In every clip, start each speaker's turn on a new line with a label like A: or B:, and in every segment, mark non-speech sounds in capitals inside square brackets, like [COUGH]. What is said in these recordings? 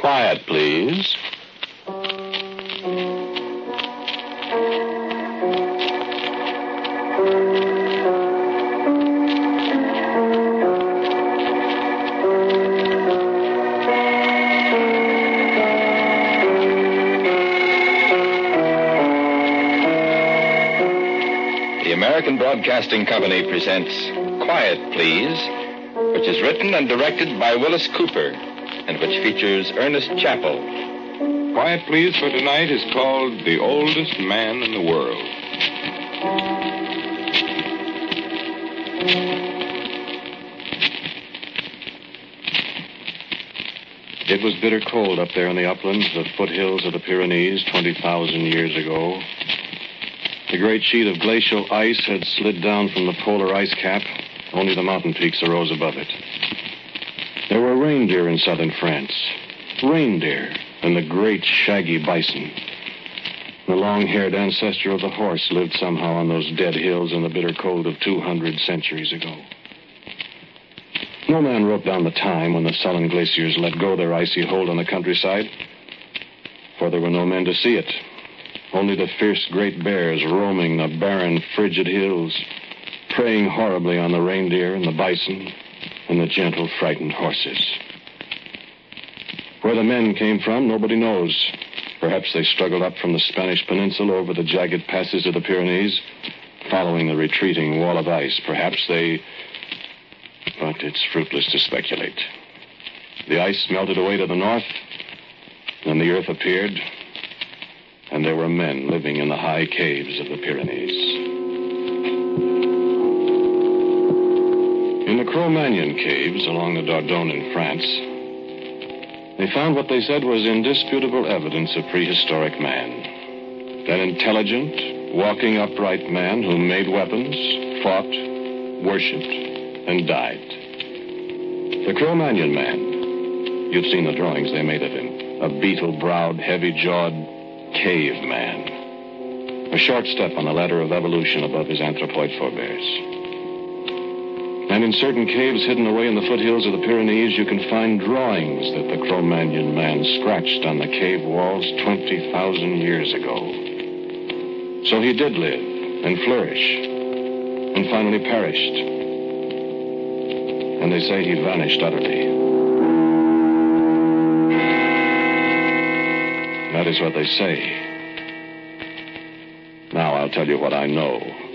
A: Quiet, please. The American Broadcasting Company presents Quiet, Please, which is written and directed by Willis Cooper and which features Ernest Chappell.
B: Quiet Please for tonight is called The Oldest Man in the World.
C: It was bitter cold up there in the uplands, the foothills of the Pyrenees, 20,000 years ago. The great sheet of glacial ice had slid down from the polar ice cap. Only the mountain peaks arose above it. Reindeer in southern France. Reindeer and the great shaggy bison. The long haired ancestor of the horse lived somehow on those dead hills in the bitter cold of 200 centuries ago. No man wrote down the time when the sullen glaciers let go their icy hold on the countryside, for there were no men to see it. Only the fierce great bears roaming the barren, frigid hills, preying horribly on the reindeer and the bison and the gentle, frightened horses. Where the men came from, nobody knows. Perhaps they struggled up from the Spanish peninsula over the jagged passes of the Pyrenees, following the retreating wall of ice. Perhaps they. But it's fruitless to speculate. The ice melted away to the north, then the earth appeared, and there were men living in the high caves of the Pyrenees. In the Cro-Magnon caves along the Dordogne in France, they found what they said was indisputable evidence of prehistoric man. An intelligent, walking upright man who made weapons, fought, worshipped, and died. The Cro-Magnon man. You've seen the drawings they made of him. A beetle-browed, heavy-jawed caveman. A short step on the ladder of evolution above his anthropoid forebears. And in certain caves hidden away in the foothills of the Pyrenees, you can find drawings that the Cro-Magnon man scratched on the cave walls 20,000 years ago. So he did live and flourish and finally perished. And they say he vanished utterly. That is what they say. Now I'll tell you what I know.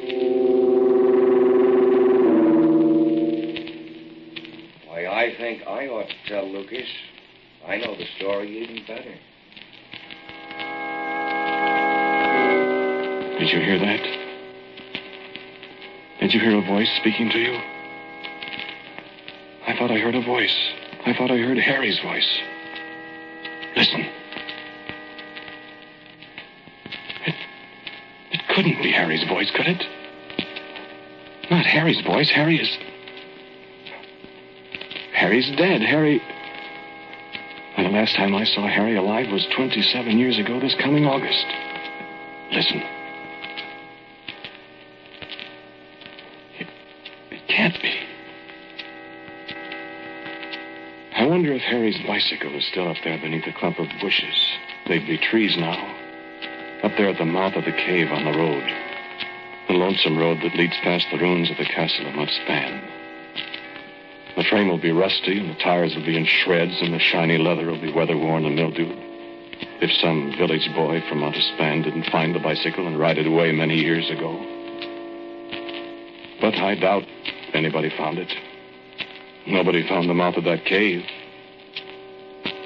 D: Think I ought to tell Lucas. I know the story even better.
C: Did you hear that? Did you hear a voice speaking to you? I thought I heard a voice. I thought I heard Harry's voice. Listen. It, it couldn't be Harry's voice, could it? Not Harry's voice. Harry is. Harry's dead. Harry. And the last time I saw Harry alive was 27 years ago this coming August. Listen. It, it can't be. I wonder if Harry's bicycle is still up there beneath a clump of bushes. They'd be trees now. Up there at the mouth of the cave on the road. The lonesome road that leads past the ruins of the castle of Montespan. The frame will be rusty, and the tires will be in shreds, and the shiny leather will be weather worn and mildewed. If some village boy from Montespan didn't find the bicycle and ride it away many years ago. But I doubt anybody found it. Nobody found the mouth of that cave.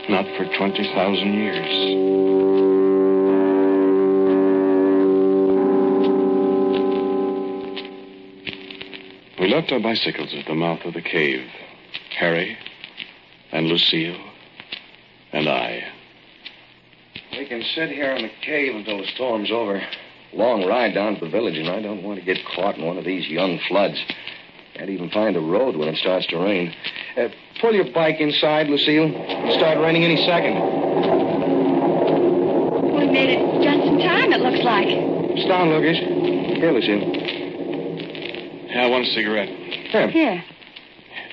C: Not for 20,000 years. We left our bicycles at the mouth of the cave. Harry and Lucille and I.
D: We can sit here in the cave until the storm's over. Long ride down to the village, and I don't want to get caught in one of these young floods. Can't even find a road when it starts to rain. Uh, pull your bike inside, Lucille. It'll start raining any second.
E: We made it just in time, it looks like.
D: It's down, Lucas. Here, Lucille.
C: Yeah, one cigarette.
D: Here.
E: Here.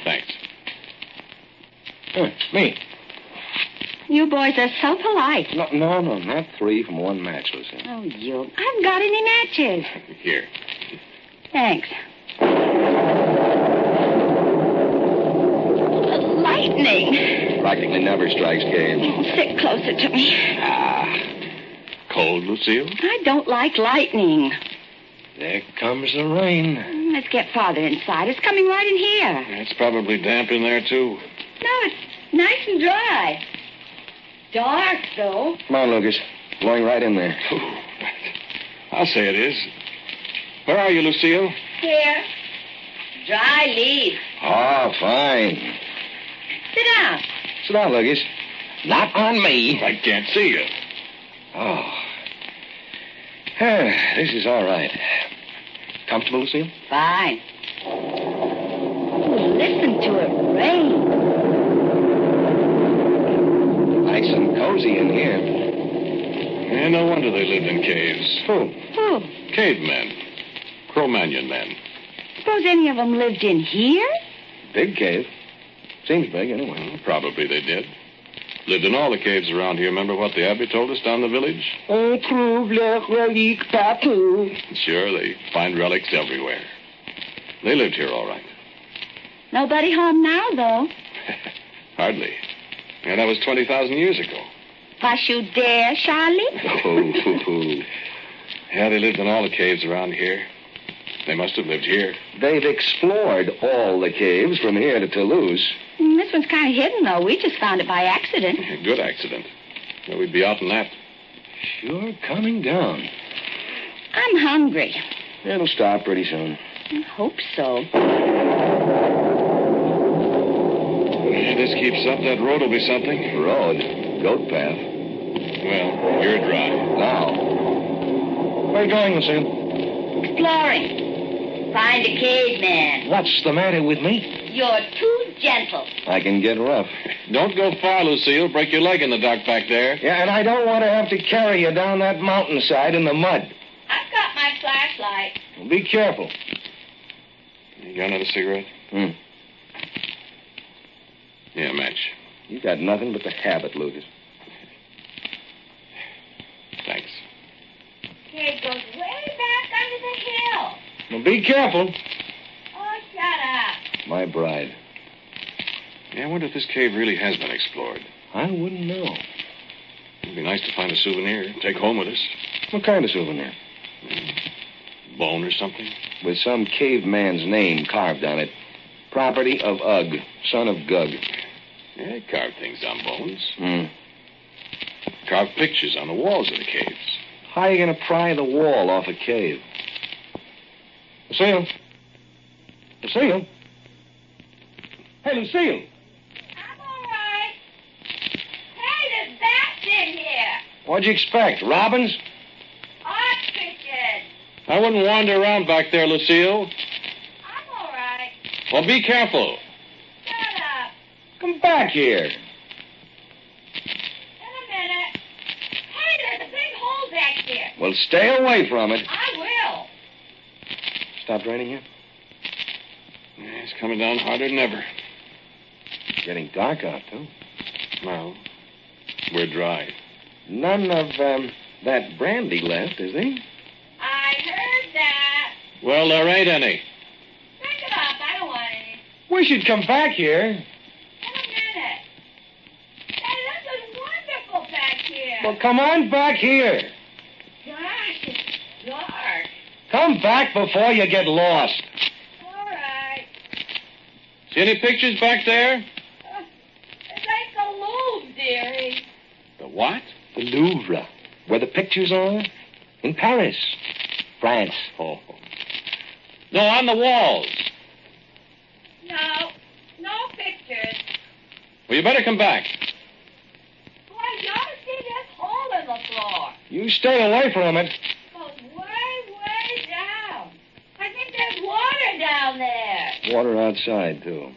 C: Thanks.
D: Here, me.
E: You boys are so polite.
D: No, no, no, not three from one match, Lucille.
E: Oh, you. I haven't got any matches.
C: Here.
E: Thanks. Lightning.
D: Practically never strikes caves.
E: Oh, sit closer to me.
C: Ah. Cold, Lucille?
E: I don't like lightning.
D: There comes the rain.
E: Let's get farther inside. It's coming right in here.
C: It's probably damp in there, too.
E: No, it's nice and dry. Dark, though.
D: Come on, Lucas. Blowing right in there.
C: I'll say it is. Where are you, Lucille?
E: Here. Dry leaf.
D: Oh, fine.
E: Sit down.
D: Sit down, Lucas. Not on me.
C: I can't see you.
D: Oh. Ah, [SIGHS] this is all right. Comfortable, Lucille?
E: Fine. Oh, listen to it rain.
D: Nice and cozy in here.
C: Yeah, no wonder they lived in caves.
D: Who?
E: Oh,
C: Cavemen. Cro-Magnon men.
E: suppose any of them lived in here?
D: Big cave. Seems big, anyway.
C: Probably they did. Lived in all the caves around here. Remember what the abbey told us down the village?
D: Oh, On trouve les reliques partout.
C: Sure, they find relics everywhere. They lived here all right.
E: Nobody home now, though. [LAUGHS]
C: Hardly. Yeah, that was 20,000 years ago.
E: Was you there, Charlie? [LAUGHS]
D: Oh,
C: Yeah, they lived in all the caves around here. They must have lived here.
D: They've explored all the caves from here to Toulouse.
E: Mm, This one's kind of hidden, though. We just found it by accident.
C: A good accident. Yeah, we'd be out in that.
D: Sure coming down.
E: I'm hungry.
D: It'll stop pretty soon.
E: I hope so.
C: Yeah, this keeps up. That road will be something.
D: Road. Goat path.
C: Well, you're dry.
D: Now. Where are you going, Lucille?
E: Exploring. Find a caveman.
D: What's the matter with me?
E: You're too gentle.
D: I can get rough.
C: Don't go far, Lucille. Break your leg in the dark back there.
D: Yeah, and I don't want to have to carry you down that mountainside in the mud.
E: I've got my flashlight.
D: Well, Be careful.
C: You got another cigarette?
D: Hmm.
C: Yeah, match.
D: You got nothing but the habit, Lucas.
C: Thanks.
E: Cave goes way back under the hill.
D: Well, be careful.
E: Oh, shut up.
D: My bride.
C: Yeah, I wonder if this cave really has been explored.
D: I wouldn't know.
C: It'd be nice to find a souvenir, to take home with us.
D: What kind of souvenir?
C: Bone or something.
D: With some caveman's name carved on it. Property of Ugg, son of Gug.
C: Yeah, they carve things on bones.
D: Hmm.
C: Carve pictures on the walls of the caves.
D: How are you going to pry the wall off a cave? Lucille? Lucille? Hey, Lucille!
E: I'm all right. Hey, there's bats in here.
D: What'd you expect? Robins?
E: Ostriches.
C: I wouldn't wander around back there, Lucille.
E: I'm all right.
C: Well, be careful.
E: Shut up.
D: Come back here.
E: In a minute. Hey, there's a big hole back here.
D: Well, stay away from it.
E: I.
D: Stopped raining yet?
C: Yeah, it's coming down harder than ever.
D: Getting dark out, too.
C: Well, we're dry.
D: None of um, that brandy left, is there?
E: I heard that.
C: Well, there ain't any.
E: Pick it up. I don't want any.
D: We should come back here.
E: In a minute. Hey, this is wonderful back here.
D: Well, come on back here.
E: Gosh, it's dark.
D: Come back before you get lost.
E: All right.
C: See any pictures back there?
E: Uh, it's like the Louvre, dearie.
C: The what?
D: The Louvre, where the pictures are. In Paris, France.
C: Oh. No, on the walls.
E: No, no pictures.
C: Well, you better come back.
E: Boy, you ought to see this hole in the floor.
D: You stay away from it.
E: goes way, way down. I think there's water down there.
D: Water outside, too.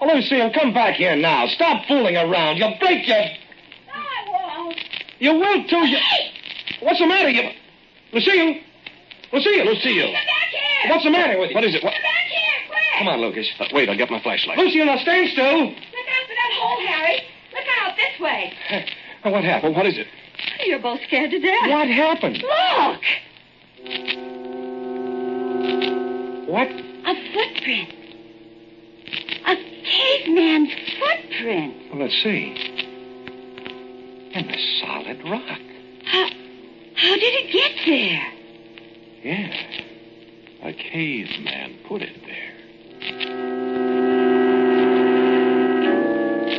D: Oh, Lucille, come back here now. Stop fooling around. You'll break your...
E: No, I won't.
D: You will, too. You... What's the matter? You... Lucille? Lucille? Lucille.
E: Come back here.
D: What's the matter with you?
C: What is it? What?
E: Come back here, quick.
D: Come on, Lucas.
C: Uh, wait, I'll get my flashlight.
D: Lucille, now stand still.
E: Look out for that hole, Harry. Look out this way. [LAUGHS]
D: What happened?
C: what is it?
E: You're both scared to death.
D: What happened?
E: Look.
D: What?
E: A footprint. A caveman's footprint.
D: Well, let's see. In the solid rock.
E: How, how did it get there?
C: Yeah. A caveman put it there.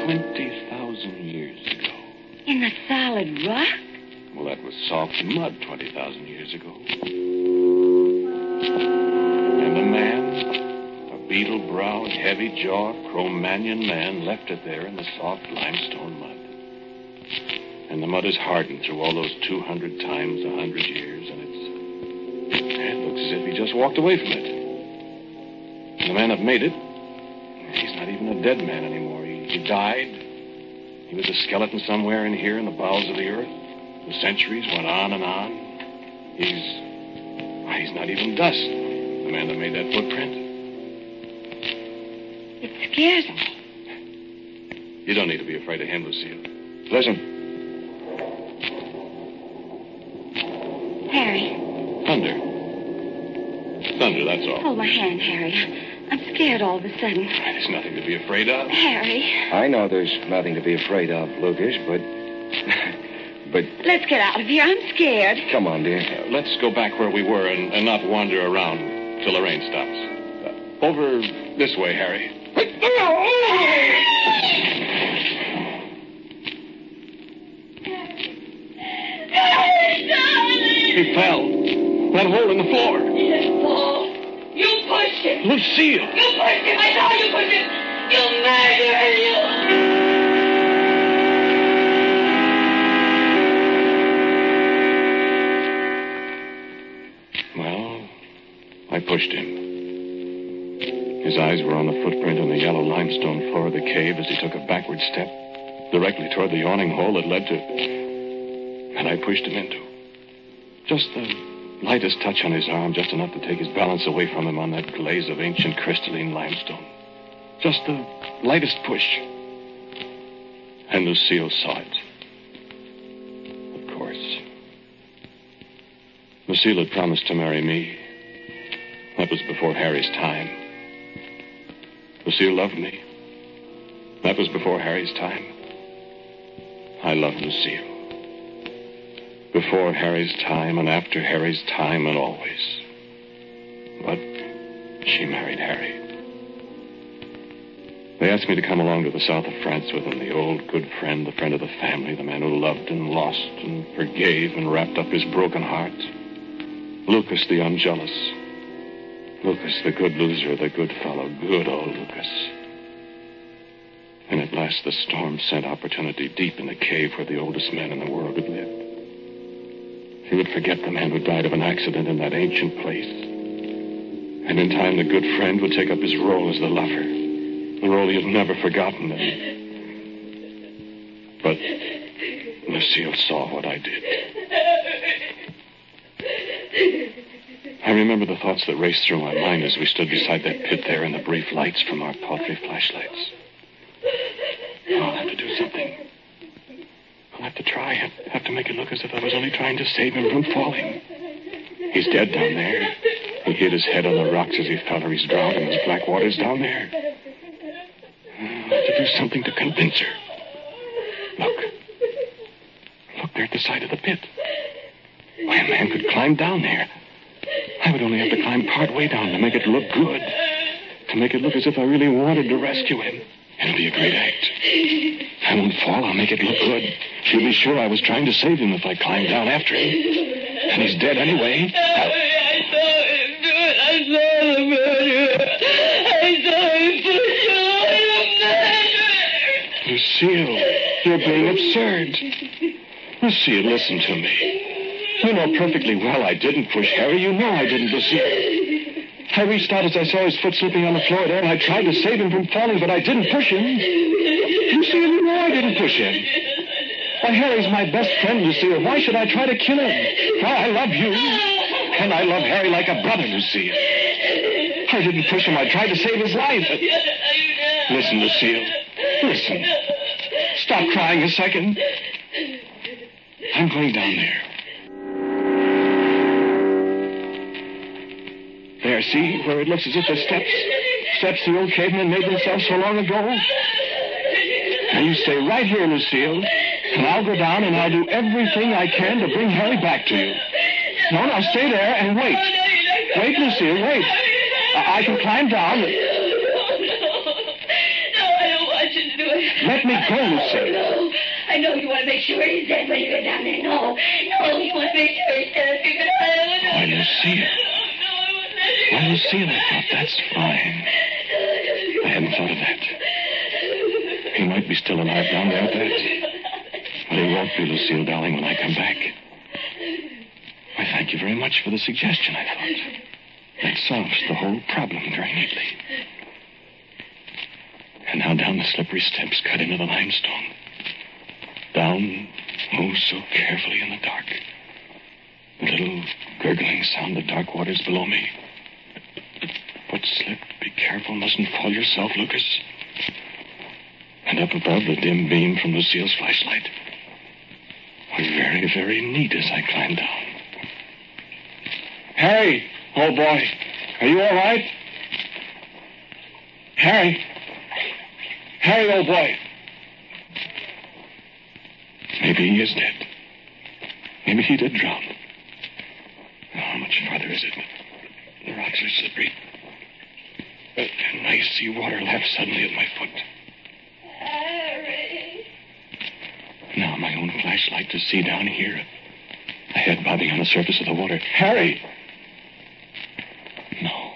C: 20,000 years ago.
E: In the solid rock?
C: Well, that was soft mud 20,000 years ago. And a man, beetle browed, heavy jawed, Cro-Magnon man, left it there in the soft limestone mud. And the mud has hardened through all those 200 times a 100 years, and it's. It looks as if he just walked away from it. And the man that made it, he's not even a dead man anymore. He, he died. He was a skeleton somewhere in here in the bowels of the earth. The centuries went on and on. He's. why, He's not even dust. The man that made that footprint.
E: It scares me.
C: You don't need to be afraid of him, Lucille.
D: Listen.
E: Harry,
C: Thunder. Thunder, that's all.
E: hold my hand, Harry. I'm scared all of a sudden.
C: There's nothing to be afraid of.
E: Harry,
D: I know there's nothing to be afraid of, Lucas, but. [LAUGHS] but
E: let's get out of here. I'm scared.
D: come on, dear.
C: Let's go back where we were and, and not wander around till the rain stops. Uh, over this way, Harry. He fell. That hole in the floor.
E: He didn't fall. You pushed him.
C: Lucille!
E: You pushed him. I saw you push him. You murderer, you.
C: Well, I pushed him. His eyes were on the footprint on the yellow limestone floor of the cave as he took a backward step directly toward the yawning hole that led to. And I pushed him into. Just the lightest touch on his arm, just enough to take his balance away from him on that glaze of ancient crystalline limestone. Just the lightest push. And Lucille saw it. Of course. Lucille had promised to marry me. That was before Harry's time. Lucille loved me. That was before Harry's time. I loved Lucille. Before Harry's time and after Harry's time and always. But she married Harry. They asked me to come along to the south of France with them, the old good friend, the friend of the family, the man who loved and lost and forgave and wrapped up his broken heart. Lucas the unjealous. Lucas the good loser, the good fellow, good old Lucas. And at last the storm sent opportunity deep in the cave where the oldest man in the world had lived. He would forget the man who died of an accident in that ancient place. And in time, the good friend would take up his role as the lover. the role he had never forgotten. But Lucille saw what I did. I remember the thoughts that raced through my mind as we stood beside that pit there in the brief lights from our paltry flashlights. I'll have to do something. I'll have to try. Have, have to make it look as if I was only trying to save him from falling. He's dead down there. He hit his head on the rocks as he fell, or he's drowned in those black waters down there. I'll have to do something to convince her. Look. Look there at the side of the pit. Why, a man could climb down there. I would only have to climb part way down to make it look good. To make it look as if I really wanted to rescue him. It'll be a great act. I won't fall. I'll make it look good. She'll be sure I was trying to save him if I climbed down after him. And he's dead anyway. I'll...
E: Saw him do it. I saw the murderer. I saw him push you the murderer.
C: Lucille, you're being absurd. Lucille, listen to me. You know perfectly well I didn't push Harry. You know I didn't, Lucille. I reached out as I saw his foot slipping on the floor there, and I tried to save him from falling, but I didn't push him. Lucille, you know I didn't push him. Why, Harry's my best friend, Lucille. Why should I try to kill him? Why, I love you. And I love Harry like a brother, Lucille. I didn't push him. I tried to save his life. Listen, Lucille. Listen. Stop crying a second. I'm going down there. See where it looks as if the steps, steps the old cavemen made themselves so long ago? Now you stay right here, Lucille, and I'll go down and I'll do everything I can to bring Harry back to you. No, now stay there and wait. Wait, Lucille, wait. I, I can climb down.
E: No, I don't want you to do it.
C: Let me go, Lucille.
E: No, I know you want to make sure he's dead when you get down there. No, no, you want to make sure he's dead
C: Why, Lucille. Why, Lucille, I thought that's fine. I hadn't thought of that. He might be still alive down there. But he won't be, Lucille, darling, when I come back. Why, thank you very much for the suggestion, I thought. That solves the whole problem very neatly. And now down the slippery steps cut into the limestone. Down, oh, so carefully in the dark. The little gurgling sound of dark waters below me. Foot slip. Be careful. Mustn't fall yourself, Lucas. And up above the dim beam from Lucille's flashlight. Was very, very neat as I climbed down. Harry, old boy, are you all right? Harry. Harry, old boy. Maybe he is dead. Maybe he did drown. How much farther is it? The rocks are slippery. See water lap suddenly at my foot.
E: Harry.
C: Now my own flashlight to see down here. A head bobbing on the surface of the water. Harry! No.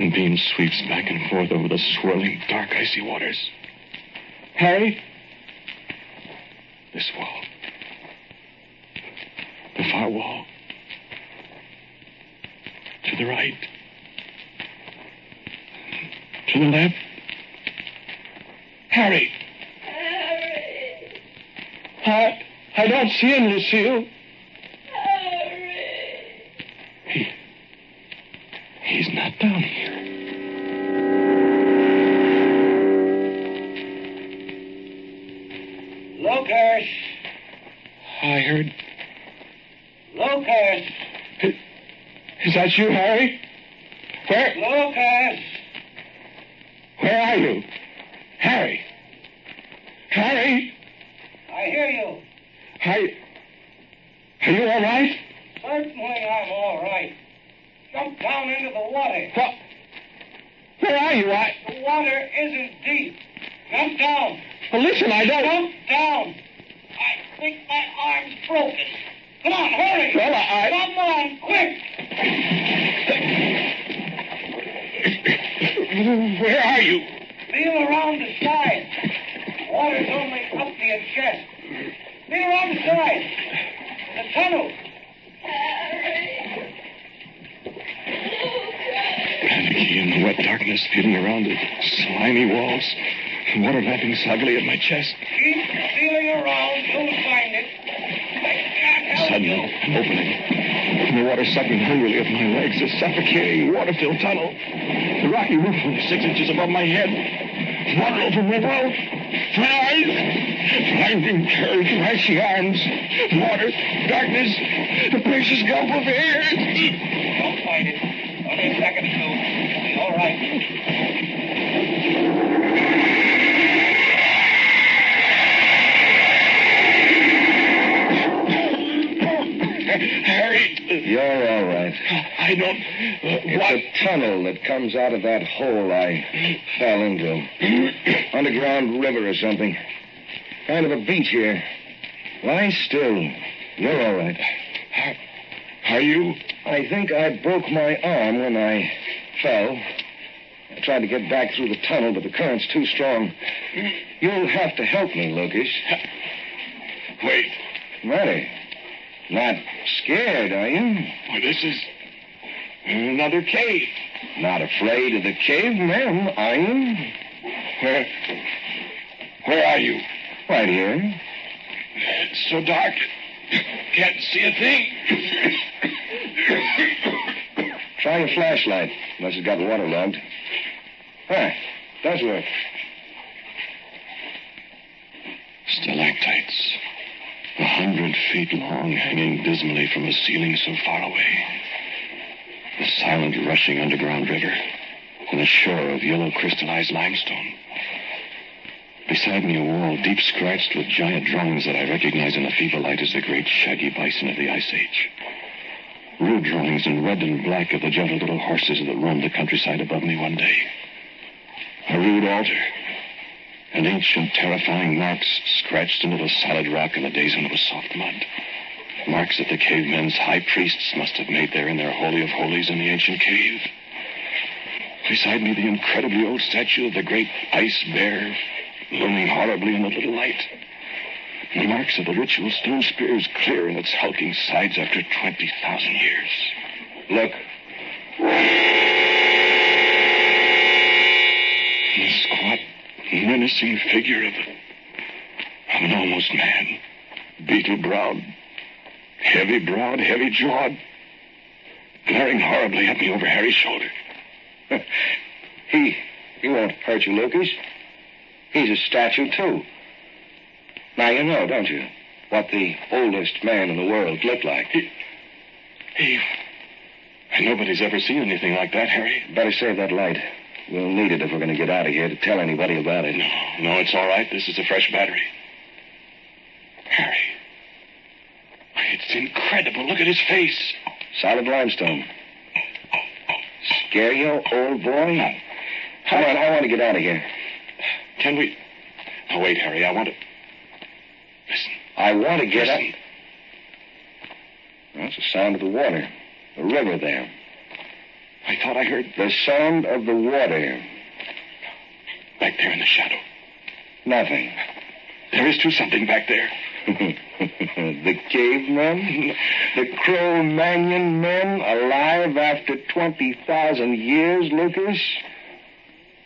C: And beam sweeps back and forth over the swirling, dark, icy waters. Harry? This wall. The far wall. To the right. To the left. Harry!
E: Harry.
C: I, I don't see him, Lucille.
E: Harry.
C: He. He's not down here.
F: Lucas!
C: I heard.
F: Lucas!
C: Is that you, Harry? Where?
F: Lucas!
C: Where are you? Harry! Harry!
F: I hear you.
C: Are, are you all right?
F: Certainly I'm all right. Jump down into the water.
C: What? Where are you? I.
F: The water isn't deep. Jump down.
C: Well, listen, I don't.
F: Jump down. I think my arm's broken. Come on, hurry.
C: Well, I-
F: Come on, quick.
C: Where are you?
F: Feel around the side. Water's only up to your chest. Feel around the side. The tunnel.
C: The wet darkness, feeling around the slimy walls. Water lapping soggily at my chest.
F: Keep feeling around. You'll find it. I can't help
C: Suddenly,
F: you.
C: Oh, an opening. And the water sucking hungrily at my legs, a suffocating water-filled tunnel. The rocky roof six inches above my head. Water over my mouth. My eyes. Carried to icy arms. Water, darkness, the precious gulp of air. I don't... Uh,
D: It's
C: what?
D: a tunnel that comes out of that hole I fell into. [CLEARS THROAT] Underground river or something. Kind of a beach here. Lie still. You're all right.
C: Are you?
D: I think I broke my arm when I fell. I tried to get back through the tunnel, but the current's too strong. You'll have to help me, Lucas.
C: Wait.
D: Matter? Not scared, are you?
C: Well, this is another cave.
D: Not afraid of the cavemen, are you?
C: Where? Where are you?
D: Right here.
C: It's so dark. Can't see a thing.
D: Try your flashlight, unless it's got water waterlogged. Huh, does work.
C: Stalactites. A hundred feet long, hanging dismally from a ceiling so far away. Silent, rushing underground river, and a shore of yellow crystallized limestone. Beside me, a wall deep scratched with giant drawings that I recognize in the feeble light as the great shaggy bison of the Ice Age. Rude drawings in red and black of the gentle little horses that roamed the countryside above me one day. A rude altar, and ancient, terrifying marks scratched into the solid rock in the days when it was soft mud. Marks that the cavemen's high priests must have made there in their Holy of Holies in the ancient cave. Beside me, the incredibly old statue of the great ice bear, looming horribly in the little light. The marks of the ritual stone spears clear in its hulking sides after 20,000 years.
D: Look,
C: The squat, menacing figure of, of an almost man. Beetle browed, heavy broad, heavy jawed, glaring horribly at me over Harry's shoulder. [LAUGHS]
D: he he won't hurt you, Lucas. He's a statue, too. Now you know, don't you, what the oldest man in the world looked like.
C: He. Nobody's ever seen anything like that, Harry.
D: Better save that light. We'll need it if we're going to get out of here to tell anybody about it.
C: No, no, it's all right. This is a fresh battery. Harry. It's incredible. Look at his face.
D: Solid limestone. Scare you, old boy? Come on, I want to get out of here.
C: Can we. Oh, wait, Harry. I want to. Listen.
D: I want to get out.
C: Listen.
D: That's the sound of the water. The river there.
C: I thought I heard
D: The sound of the water.
C: back there in the shadow.
D: Nothing.
C: There is too something back there. [LAUGHS]
D: the cavemen? The Cro-Magnon men alive after 20,000 years, Lucas?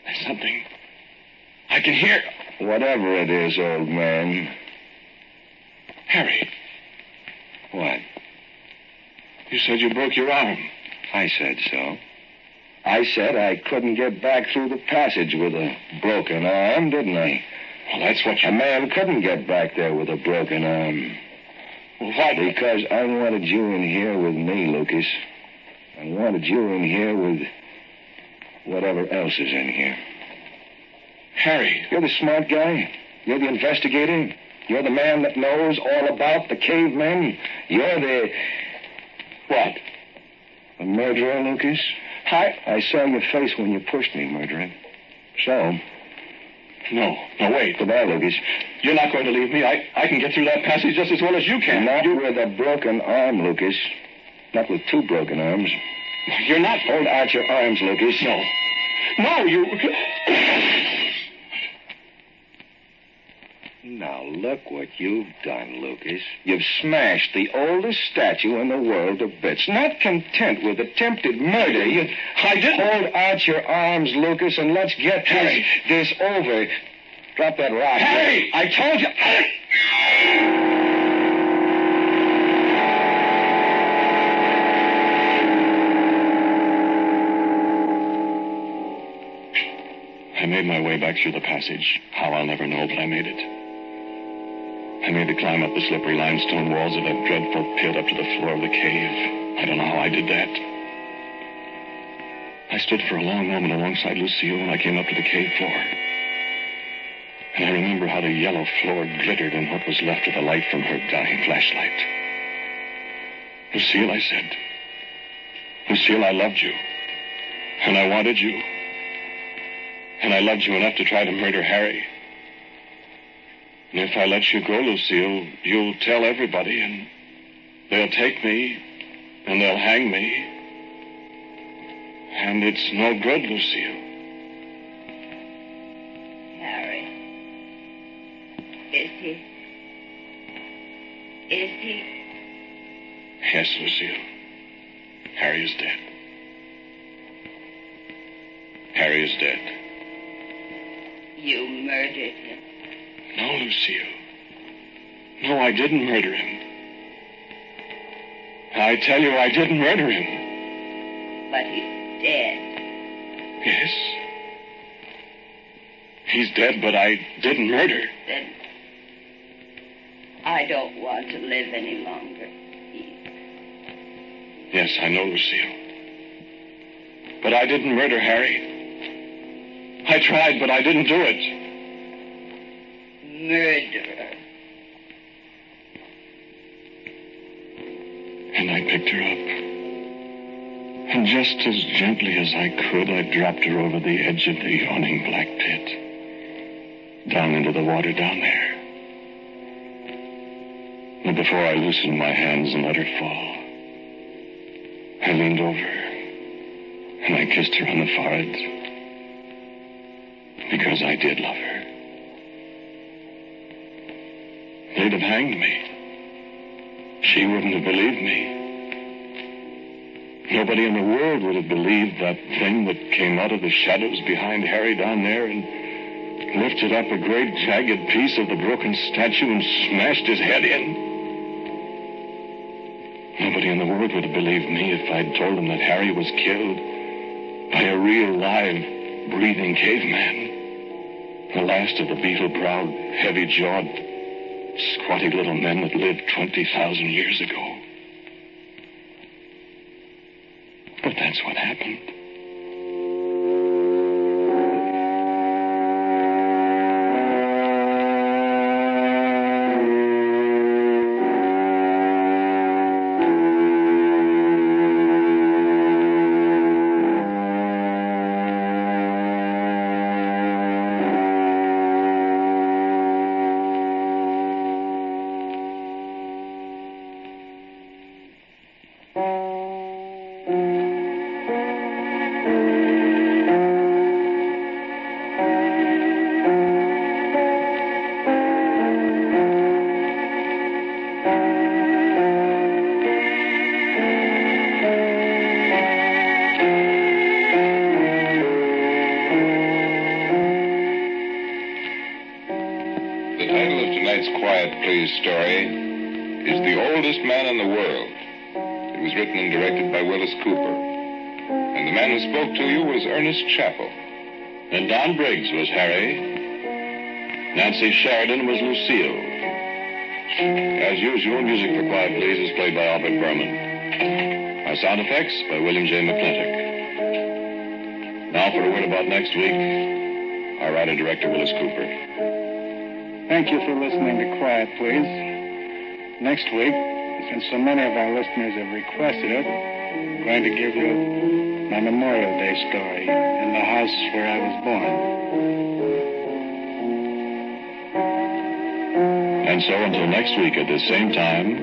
C: There's something. I can hear.
D: Whatever it is, old man.
C: Harry,
D: What?
C: you said you broke your arm.
D: I said so. I said I couldn't get back through the passage with a broken arm, didn't I?
C: Well, that's what you...
D: A man couldn't get back there with a broken arm.
C: Why?
D: Because I wanted you in here with me, Lucas. I wanted you in here with whatever else is in here.
C: Harry,
D: You're the smart guy. You're the investigator. You're the man that knows all about the cavemen. You're the. What? A murderer, Lucas?
C: I.
D: I saw your face when you pushed me, murderer. So,
C: No, no, wait.
D: goodbye, Lucas.
C: You're not going to leave me. I, I can get through that passage just as well as you can.
D: Not
C: You,
D: with a broken arm, Lucas. Not with two broken arms.
C: you're not.
D: Hold out your arms, Lucas.
C: No. No, you.
D: Now, look what you've done, Lucas. You've smashed the oldest statue in the world to bits. Not content with attempted murder, you...
F: I didn't.
D: Hold out your arms, Lucas, and let's get this,
F: Harry.
D: this over. Drop that rock.
F: Harry, I told you.
C: I made my way back through the passage. How I'll never know, but I made it. I made the climb up the slippery limestone walls of that dreadful pit up to the floor of the cave. I don't know how I did that. I stood for a long moment alongside Lucille when I came up to the cave floor. And I remember how the yellow floor glittered in what was left of the light from her dying flashlight. Lucille, I said. Lucille, I loved you. And I wanted you. And I loved you enough to try to murder Harry. And if I let you go, Lucille, you'll tell everybody, and they'll take me, and they'll hang me. And it's no good, Lucille.
E: Harry. Is he? Is he?
C: Yes, Lucille. Harry is dead. Harry is dead.
E: You murdered him.
C: No, Lucille. No, I didn't murder him. I tell you, I didn't murder him.
E: But he's dead.
C: Yes. He's dead, but I didn't murder.
E: Then I don't want to live any longer.
C: Yes, I know, Lucille. But I didn't murder Harry. I tried, but I didn't do it.
E: Murderer.
C: And I picked her up. And just as gently as I could, I dropped her over the edge of the yawning black pit. Down into the water down there. And before I loosened my hands and let her fall, I leaned over and I kissed her on the forehead because I did love her. They'd have hanged me. She wouldn't have believed me. Nobody in the world would have believed that thing that came out of the shadows behind Harry down there and lifted up a great jagged piece of the broken statue and smashed his head in. Nobody in the world would have believed me if I'd told them that Harry was killed by a real, live, breathing caveman. The last of the beetle-browed, heavy-jawed, squatty little men that lived 20,000 years ago.
B: Spoke to you was Ernest Chappell.
C: And Don Briggs was Harry. Nancy Sheridan was Lucille. As usual, music for Quiet Please is played by Albert Buhrman. Our sound effects by William J. McClintock. Now for a word about next week, our writer-director Willis Cooper.
G: Thank you for listening to Quiet, Please. Next week, since so many of our listeners have requested it, I'm going to give you my Memorial Day story in the house where I was born.
C: And so until next week at the same time,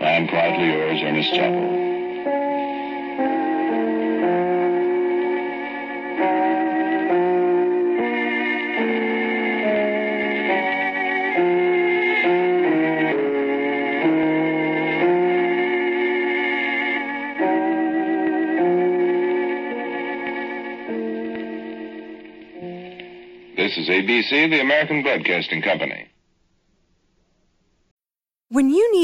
C: I am quietly yours, Ernest Chappell.
B: Is ABC, the American Broadcasting Company.
H: When you need